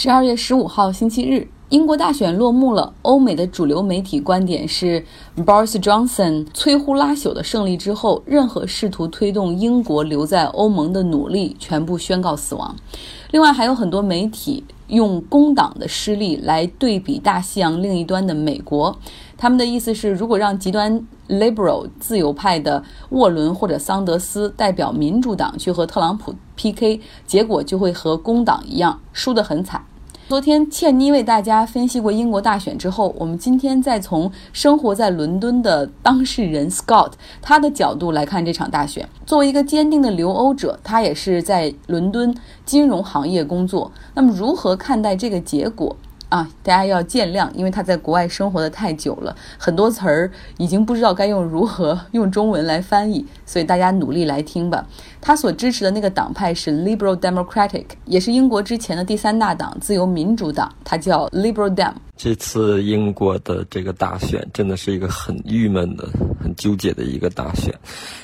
十二月十五号星期日，英国大选落幕了。欧美的主流媒体观点是，Boris Johnson 摧枯拉朽的胜利之后，任何试图推动英国留在欧盟的努力全部宣告死亡。另外，还有很多媒体用工党的失利来对比大西洋另一端的美国。他们的意思是，如果让极端 liberal 自由派的沃伦或者桑德斯代表民主党去和特朗普 PK，结果就会和工党一样，输得很惨。昨天，倩妮为大家分析过英国大选之后，我们今天再从生活在伦敦的当事人 Scott 他的角度来看这场大选。作为一个坚定的留欧者，他也是在伦敦金融行业工作。那么，如何看待这个结果？啊，大家要见谅，因为他在国外生活的太久了，很多词儿已经不知道该用如何用中文来翻译，所以大家努力来听吧。他所支持的那个党派是 Liberal Democratic，也是英国之前的第三大党——自由民主党，它叫 Liberal Dem。这次英国的这个大选真的是一个很郁闷的、很纠结的一个大选，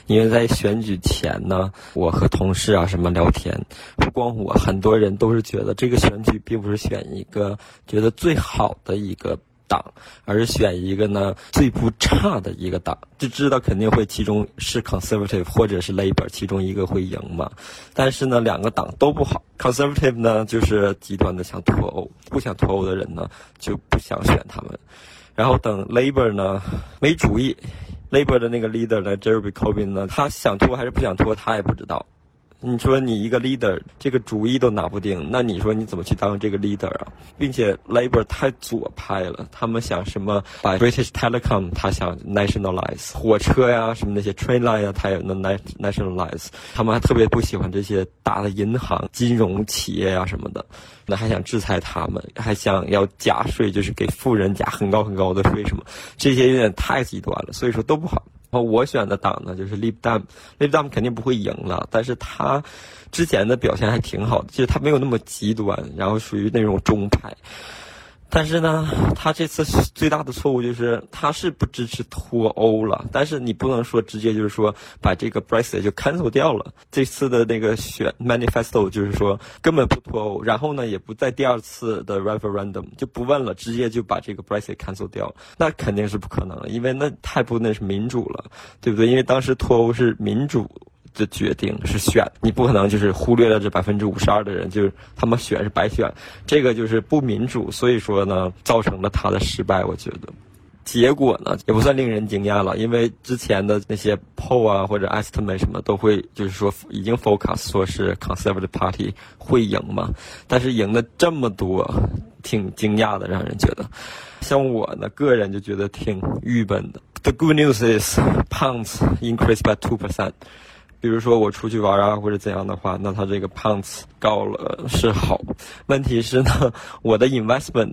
因为在选举前呢，我和同事啊什么聊天，不光我，很多人都是觉得这个选举并不是选一个觉得最好的一个。党，而选一个呢最不差的一个党，就知道肯定会其中是 Conservative 或者是 labor 其中一个会赢嘛。但是呢，两个党都不好。Conservative 呢就是极端的想脱欧，不想脱欧的人呢就不想选他们。然后等 labor 呢没主意 labor 的那个 leader 呢 Jeremy Corbyn 呢，他想脱还是不想脱，他也不知道。你说你一个 leader，这个主意都拿不定，那你说你怎么去当这个 leader 啊？并且 Labour 太左派了，他们想什么把 British Telecom，他想 nationalize 火车呀，什么那些 train line 啊，他也能 nationalize。他们还特别不喜欢这些大的银行、金融企业呀什么的，那还想制裁他们，还想要加税，就是给富人加很高很高的税什么，这些有点太极端了，所以说都不好。然后我选的党呢，就是 Lib Dem，Lib Dem 肯定不会赢了，但是他之前的表现还挺好的，就是他没有那么极端，然后属于那种中派。但是呢，他这次最大的错误就是他是不支持脱欧了。但是你不能说直接就是说把这个 Brexit 就 cancel 掉了。这次的那个选 manifesto 就是说根本不脱欧，然后呢也不在第二次的 referendum 就不问了，直接就把这个 Brexit cancel 掉。那肯定是不可能了，因为那太不那是民主了，对不对？因为当时脱欧是民主。的决定是选，你不可能就是忽略了这百分之五十二的人，就是他们选是白选，这个就是不民主，所以说呢，造成了他的失败。我觉得，结果呢也不算令人惊讶了，因为之前的那些 poll 啊或者 estimate 什么都会就是说已经 focus 说是 Conservative Party 会赢嘛，但是赢的这么多，挺惊讶的，让人觉得。像我呢，个人就觉得挺郁闷的。The good news is pounds increased by two percent. 比如说我出去玩啊，或者怎样的话，那他这个 pounds 高了是好。问题是呢，我的 investment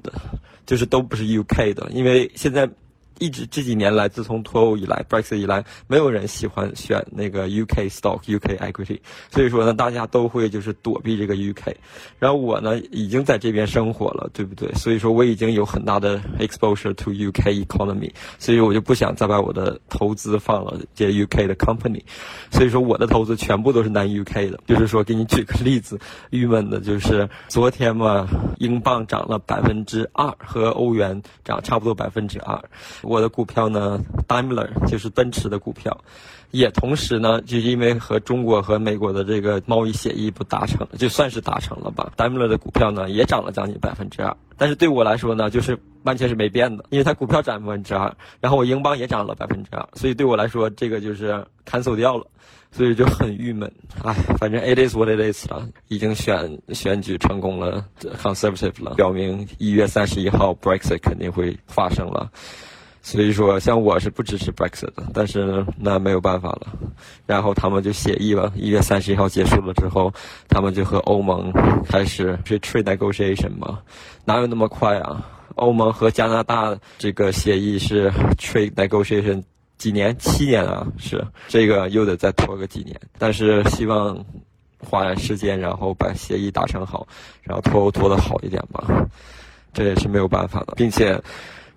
就是都不是 UK 的，因为现在。一直这几年来，自从脱欧以来，Brexit 以来，没有人喜欢选那个 UK stock、UK equity，所以说呢，大家都会就是躲避这个 UK。然后我呢，已经在这边生活了，对不对？所以说我已经有很大的 exposure to UK economy，所以我就不想再把我的投资放了这 UK 的 company。所以说我的投资全部都是南 UK 的。就是说，给你举个例子，郁闷的就是昨天嘛，英镑涨了百分之二，和欧元涨差不多百分之二。我的股票呢，Daimler 就是奔驰的股票，也同时呢，就因为和中国和美国的这个贸易协议不达成，就算是达成了吧。Daimler 的股票呢也涨了将近百分之二，但是对我来说呢，就是完全是没变的，因为它股票涨百分之二，然后我英镑也涨了百分之二，所以对我来说这个就是 cancel 掉了，所以就很郁闷。唉，反正 it is what it is 了，已经选选举成功了，conservative 了，表明一月三十一号 Brexit 肯定会发生了。所以说，像我是不支持 Brexit 的，但是那没有办法了。然后他们就协议了，一月三十一号结束了之后，他们就和欧盟开始是 trade negotiation 嘛？哪有那么快啊？欧盟和加拿大这个协议是 trade negotiation 几年？七年啊？是这个又得再拖个几年。但是希望花点时间，然后把协议达成好，然后拖拖的好一点吧。这也是没有办法的，并且。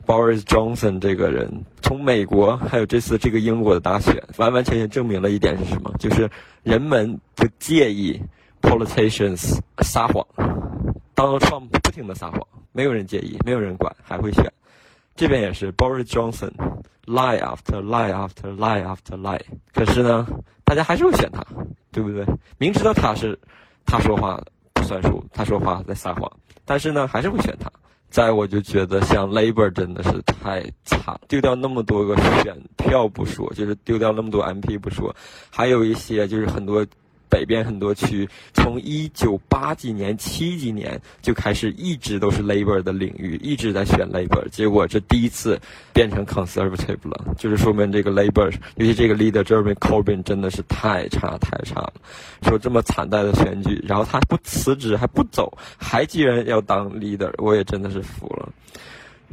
Boris Johnson 这个人，从美国还有这次这个英国的大选，完完全全证明了一点是什么？就是人们不介意 politicians 撒谎，Donald Trump 不停的撒谎，没有人介意，没有人管，还会选。这边也是 Boris Johnson lie after lie after lie after lie，可是呢，大家还是会选他，对不对？明知道他是他说话不算数，他说话在撒谎，但是呢，还是会选他。再我就觉得像 Labor 真的是太惨，丢掉那么多个选票不说，就是丢掉那么多 MP 不说，还有一些就是很多。北边很多区，从一九八几年、七几年就开始，一直都是 Labor 的领域，一直在选 Labor。结果这第一次变成 Conservative 了，就是说明这个 Labor，尤其这个 Leader Jeremy Corbyn 真的是太差太差了。说这么惨淡的选举，然后他不辞职，还不走，还居然要当 Leader，我也真的是服了。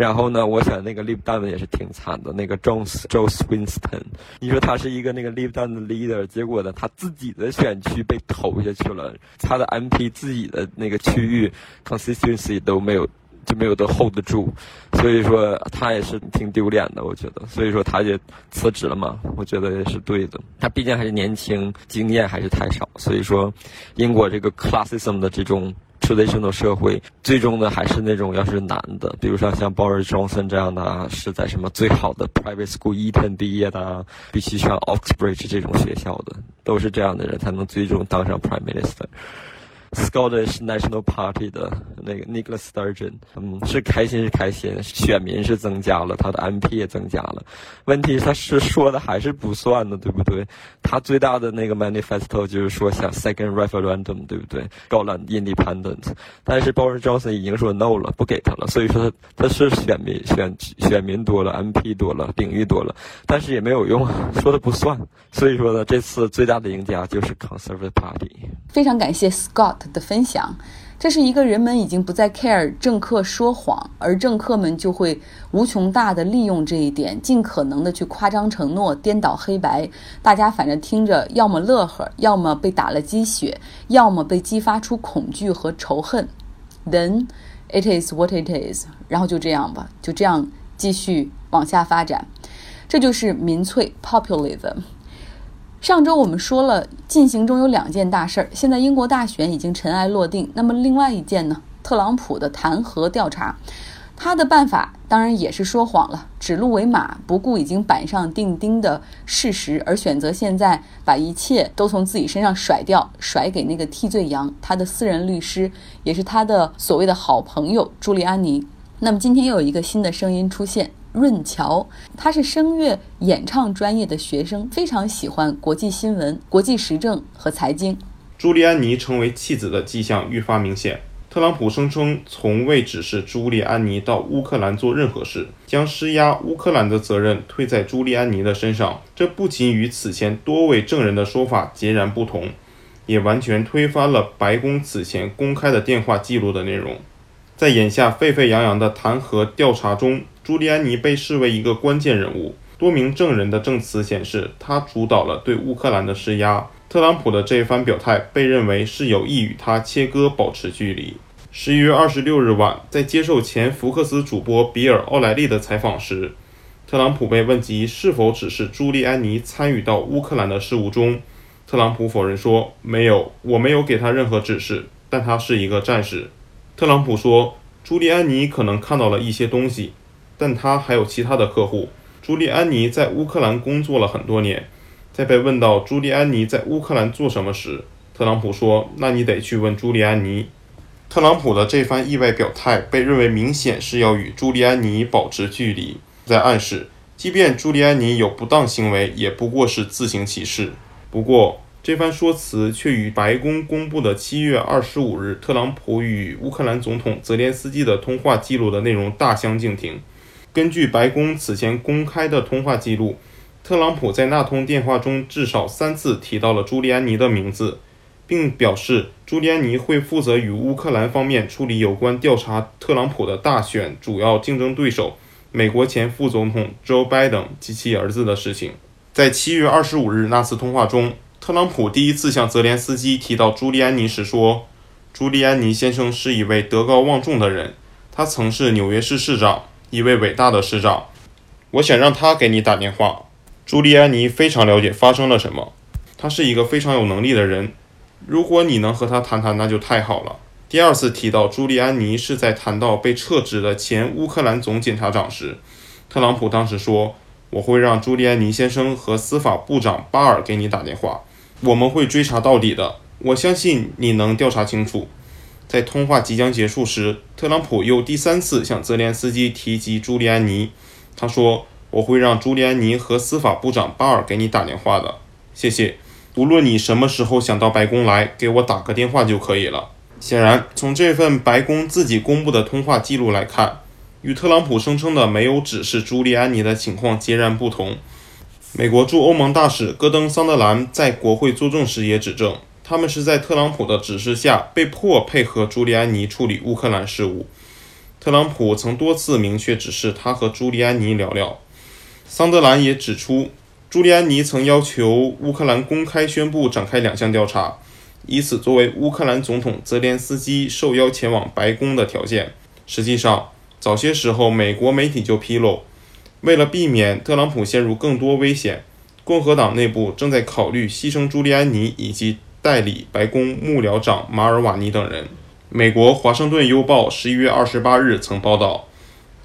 然后呢，我选那个 Live Down 也是挺惨的，那个 Jones Joe Swinston，你说他是一个那个 Live Down 的 leader，结果呢，他自己的选区被投下去了，他的 MP 自己的那个区域 consistency 都没有，就没有都 hold 得住，所以说他也是挺丢脸的，我觉得，所以说他就辞职了嘛，我觉得也是对的，他毕竟还是年轻，经验还是太少，所以说英国这个 classism 的这种。traditional 社会，最终呢还是那种要是男的，比如说像鲍尔中森这样的，是在什么最好的 private school 1 ten 毕业的，必须上 Oxbridge 这种学校的，都是这样的人才能最终当上 prime minister。Scottish National Party 的那个 Nicholas Sturgeon，嗯，是开心是开心，选民是增加了，他的 MP 也增加了。问题他是说的还是不算的，对不对？他最大的那个 manifesto 就是说想 second referendum，对不对？高兰 independence，但是 Boris Johnson 已经说 no 了，不给他了。所以说他他是选民选选民多了，MP 多了，领域多了，但是也没有用，说的不算。所以说呢，这次最大的赢家就是 Conservative Party。非常感谢 Scott。的分享，这是一个人们已经不再 care 政客说谎，而政客们就会无穷大的利用这一点，尽可能的去夸张承诺，颠倒黑白。大家反正听着，要么乐呵，要么被打了鸡血，要么被激发出恐惧和仇恨。Then it is what it is，然后就这样吧，就这样继续往下发展。这就是民粹 （populism）。上周我们说了，进行中有两件大事儿。现在英国大选已经尘埃落定，那么另外一件呢？特朗普的弹劾调查，他的办法当然也是说谎了，指鹿为马，不顾已经板上钉钉的事实，而选择现在把一切都从自己身上甩掉，甩给那个替罪羊，他的私人律师，也是他的所谓的好朋友朱利安尼。那么今天又有一个新的声音出现。润乔，他是声乐演唱专业的学生，非常喜欢国际新闻、国际时政和财经。朱利安尼成为弃子的迹象愈发明显。特朗普声称从未指示朱利安尼到乌克兰做任何事，将施压乌克兰的责任推在朱利安尼的身上。这不仅与此前多位证人的说法截然不同，也完全推翻了白宫此前公开的电话记录的内容。在眼下沸沸扬扬的弹劾调查中。朱利安尼被视为一个关键人物，多名证人的证词显示，他主导了对乌克兰的施压。特朗普的这一番表态被认为是有意与他切割、保持距离。十一月二十六日晚，在接受前福克斯主播比尔·奥莱利的采访时，特朗普被问及是否指示朱利安尼参与到乌克兰的事务中，特朗普否认说：“没有，我没有给他任何指示，但他是一个战士。”特朗普说：“朱利安尼可能看到了一些东西。”但他还有其他的客户。朱利安尼在乌克兰工作了很多年。在被问到朱利安尼在乌克兰做什么时，特朗普说：“那你得去问朱利安尼。”特朗普的这番意外表态被认为明显是要与朱利安尼保持距离，在暗示，即便朱利安尼有不当行为，也不过是自行其事。不过，这番说辞却与白宫公布的七月二十五日特朗普与乌克兰总统泽连斯基的通话记录的内容大相径庭。根据白宫此前公开的通话记录，特朗普在那通电话中至少三次提到了朱利安尼的名字，并表示朱利安尼会负责与乌克兰方面处理有关调查特朗普的大选主要竞争对手美国前副总统 Joe Biden 及其儿子的事情。在七月二十五日那次通话中，特朗普第一次向泽连斯基提到朱利安尼时说：“朱利安尼先生是一位德高望重的人，他曾是纽约市市长。”一位伟大的市长，我想让他给你打电话。朱利安尼非常了解发生了什么，他是一个非常有能力的人。如果你能和他谈谈，那就太好了。第二次提到朱利安尼是在谈到被撤职的前乌克兰总检察长时，特朗普当时说：“我会让朱利安尼先生和司法部长巴尔给你打电话，我们会追查到底的。我相信你能调查清楚。”在通话即将结束时，特朗普又第三次向泽连斯基提及朱利安尼。他说：“我会让朱利安尼和司法部长巴尔给你打电话的。谢谢。无论你什么时候想到白宫来，给我打个电话就可以了。”显然，从这份白宫自己公布的通话记录来看，与特朗普声称的没有指示朱利安尼的情况截然不同。美国驻欧盟大使戈登·桑德兰在国会作证时也指证，他们是在特朗普的指示下被迫配合朱利安尼处理乌克兰事务。特朗普曾多次明确指示他和朱利安尼聊聊。桑德兰也指出，朱利安尼曾要求乌克兰公开宣布展开两项调查。以此作为乌克兰总统泽连斯基受邀前往白宫的条件。实际上，早些时候，美国媒体就披露，为了避免特朗普陷入更多危险，共和党内部正在考虑牺牲朱利安尼以及代理白宫幕僚长马尔瓦尼等人。美国《华盛顿邮报》十一月二十八日曾报道，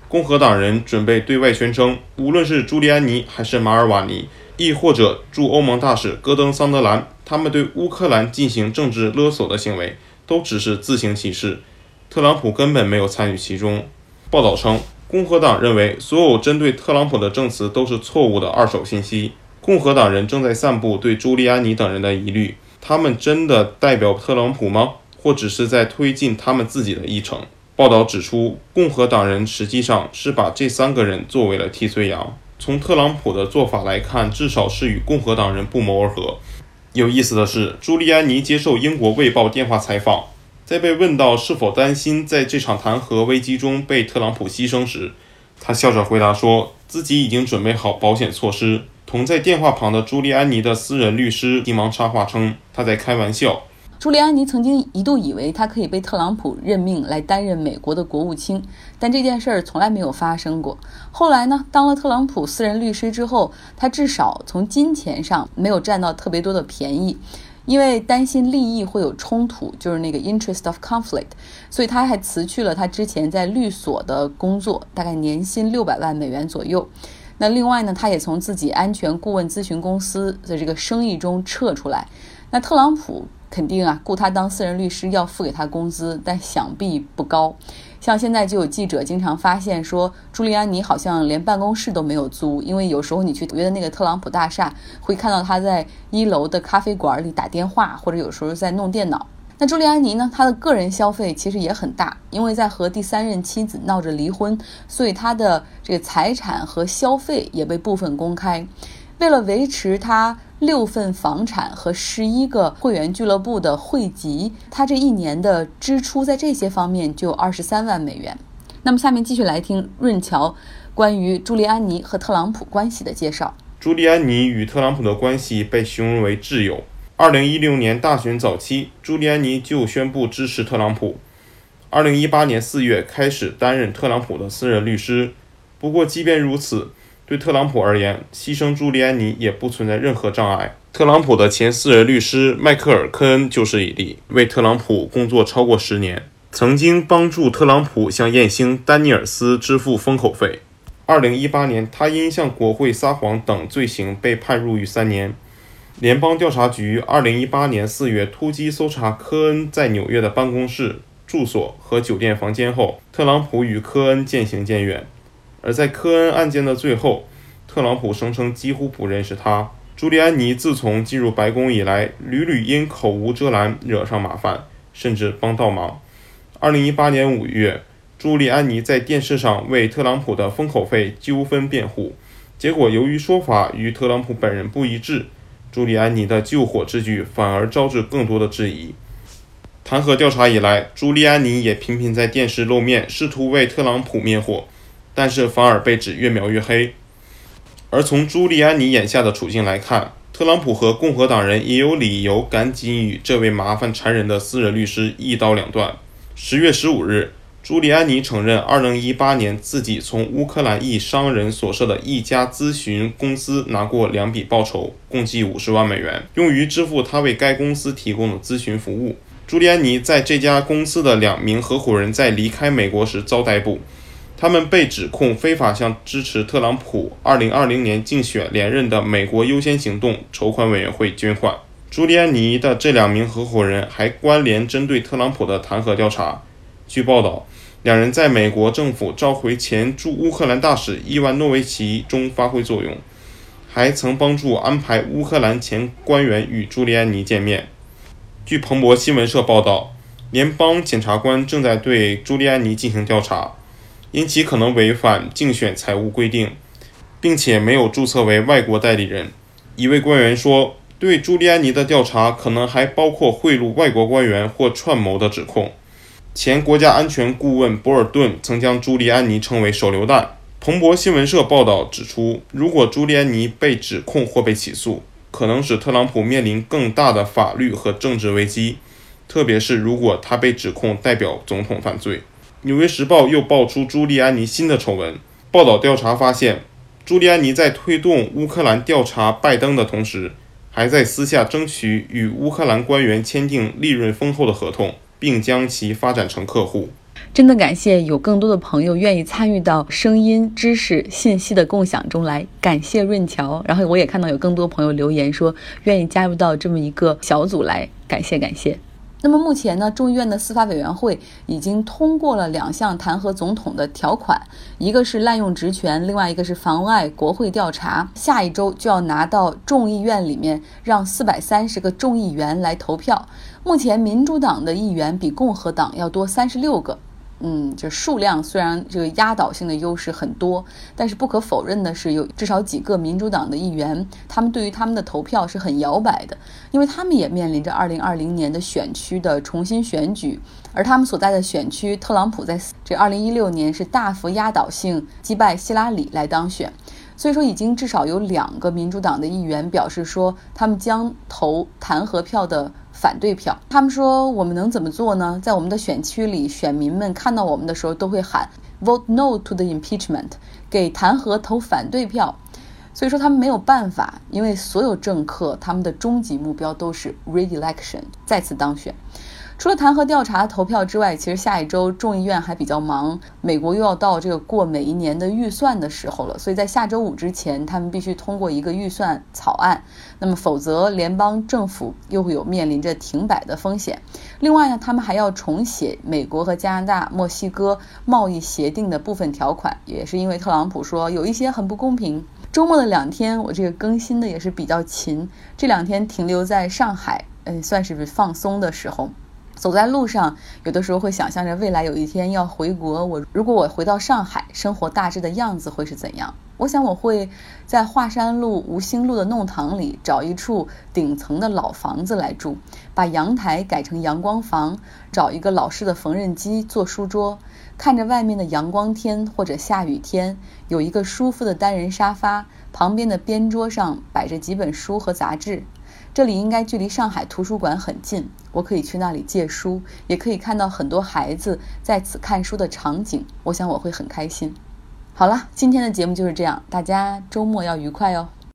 共和党人准备对外宣称，无论是朱利安尼还是马尔瓦尼。亦或者驻欧盟大使戈登·桑德兰，他们对乌克兰进行政治勒索的行为，都只是自行其事，特朗普根本没有参与其中。报道称，共和党认为所有针对特朗普的证词都是错误的二手信息。共和党人正在散布对朱利安尼等人的疑虑，他们真的代表特朗普吗？或只是在推进他们自己的议程？报道指出，共和党人实际上是把这三个人作为了替罪羊。从特朗普的做法来看，至少是与共和党人不谋而合。有意思的是，朱利安尼接受英国《卫报》电话采访，在被问到是否担心在这场弹劾危机中被特朗普牺牲时，他笑着回答说自己已经准备好保险措施。同在电话旁的朱利安尼的私人律师急忙插话称他在开玩笑。朱利安尼曾经一度以为他可以被特朗普任命来担任美国的国务卿，但这件事儿从来没有发生过。后来呢，当了特朗普私人律师之后，他至少从金钱上没有占到特别多的便宜，因为担心利益会有冲突，就是那个 interest of conflict，所以他还辞去了他之前在律所的工作，大概年薪六百万美元左右。那另外呢，他也从自己安全顾问咨询公司的这个生意中撤出来。那特朗普。肯定啊，雇他当私人律师要付给他工资，但想必不高。像现在就有记者经常发现说，朱利安尼好像连办公室都没有租，因为有时候你去约的那个特朗普大厦，会看到他在一楼的咖啡馆里打电话，或者有时候在弄电脑。那朱利安尼呢，他的个人消费其实也很大，因为在和第三任妻子闹着离婚，所以他的这个财产和消费也被部分公开。为了维持他。六份房产和十一个会员俱乐部的会籍，他这一年的支出在这些方面就二十三万美元。那么，下面继续来听润乔关于朱利安尼和特朗普关系的介绍。朱利安尼与特朗普的关系被形容为挚友。二零一六年大选早期，朱利安尼就宣布支持特朗普。二零一八年四月开始担任特朗普的私人律师。不过，即便如此。对特朗普而言，牺牲朱利安尼也不存在任何障碍。特朗普的前私人律师迈克尔·科恩就是一例，为特朗普工作超过十年，曾经帮助特朗普向艳星丹尼尔斯支付封口费。二零一八年，他因向国会撒谎等罪行被判入狱三年。联邦调查局二零一八年四月突击搜查科恩在纽约的办公室、住所和酒店房间后，特朗普与科恩渐行渐远。而在科恩案件的最后，特朗普声称几乎不认识他。朱利安尼自从进入白宫以来，屡屡因口无遮拦惹上麻烦，甚至帮倒忙。二零一八年五月，朱利安尼在电视上为特朗普的封口费纠纷辩护，结果由于说法与特朗普本人不一致，朱利安尼的救火之举反而招致更多的质疑。弹劾调查以来，朱利安尼也频频在电视露面，试图为特朗普灭火。但是反而被指越描越黑。而从朱利安尼眼下的处境来看，特朗普和共和党人也有理由赶紧与这位麻烦缠人的私人律师一刀两断。十月十五日，朱利安尼承认，二零一八年自己从乌克兰裔商人所设的一家咨询公司拿过两笔报酬，共计五十万美元，用于支付他为该公司提供的咨询服务。朱利安尼在这家公司的两名合伙人在离开美国时遭逮捕，他们被指控非法向支持特朗普2020年竞选连任的美国优先行动筹款委员会捐款。朱利安尼的这两名合伙人还关联针对特朗普的弹劾调查。据报道，两人在美国政府召回前驻乌克兰大使伊万诺维奇中发挥作用，还曾帮助安排乌克兰前官员与朱利安尼见面。据彭博新闻社报道，联邦检察官正在对朱利安尼进行调查，因其可能违反竞选财务规定，并且没有注册为外国代理人。一位官员说。对朱利安尼的调查可能还包括贿赂外国官员或串谋的指控。前国家安全顾问博尔顿曾将朱利安尼称为“手榴弹”。彭博新闻社报道指出，如果朱利安尼被指控或被起诉，可能使特朗普面临更大的法律和政治危机，特别是如果他被指控代表总统犯罪。《纽约时报》又爆出朱利安尼新的丑闻。报道调查发现，朱利安尼在推动乌克兰调查拜登的同时，还在私下争取与乌克兰官员签订利润丰厚的合同，并将其发展成客户。真的感谢有更多的朋友愿意参与到声音、知识、信息的共享中来，感谢润桥。然后我也看到有更多朋友留言说愿意加入到这么一个小组来，感谢感谢。那么目前呢，众议院的司法委员会已经通过了两项弹劾总统的条款，一个是滥用职权，另外一个是妨碍国会调查。下一周就要拿到众议院里面，让四百三十个众议员来投票。目前民主党的议员比共和党要多三十六个。嗯，这数量虽然这个压倒性的优势很多，但是不可否认的是，有至少几个民主党的议员，他们对于他们的投票是很摇摆的，因为他们也面临着二零二零年的选区的重新选举，而他们所在的选区，特朗普在这二零一六年是大幅压倒性击败希拉里来当选。所以说，已经至少有两个民主党的议员表示说，他们将投弹劾票的反对票。他们说，我们能怎么做呢？在我们的选区里，选民们看到我们的时候都会喊 “vote no to the impeachment”，给弹劾投反对票。所以说，他们没有办法，因为所有政客他们的终极目标都是 re-election，再次当选。除了弹劾调查投票之外，其实下一周众议院还比较忙。美国又要到这个过每一年的预算的时候了，所以在下周五之前，他们必须通过一个预算草案。那么，否则联邦政府又会有面临着停摆的风险。另外呢，他们还要重写美国和加拿大、墨西哥贸易协定的部分条款，也是因为特朗普说有一些很不公平。周末的两天，我这个更新的也是比较勤。这两天停留在上海，嗯，算是放松的时候。走在路上，有的时候会想象着未来有一天要回国。我如果我回到上海，生活大致的样子会是怎样？我想我会在华山路、吴兴路的弄堂里找一处顶层的老房子来住，把阳台改成阳光房，找一个老式的缝纫机做书桌，看着外面的阳光天或者下雨天，有一个舒服的单人沙发，旁边的边桌上摆着几本书和杂志。这里应该距离上海图书馆很近，我可以去那里借书，也可以看到很多孩子在此看书的场景。我想我会很开心。好了，今天的节目就是这样，大家周末要愉快哦。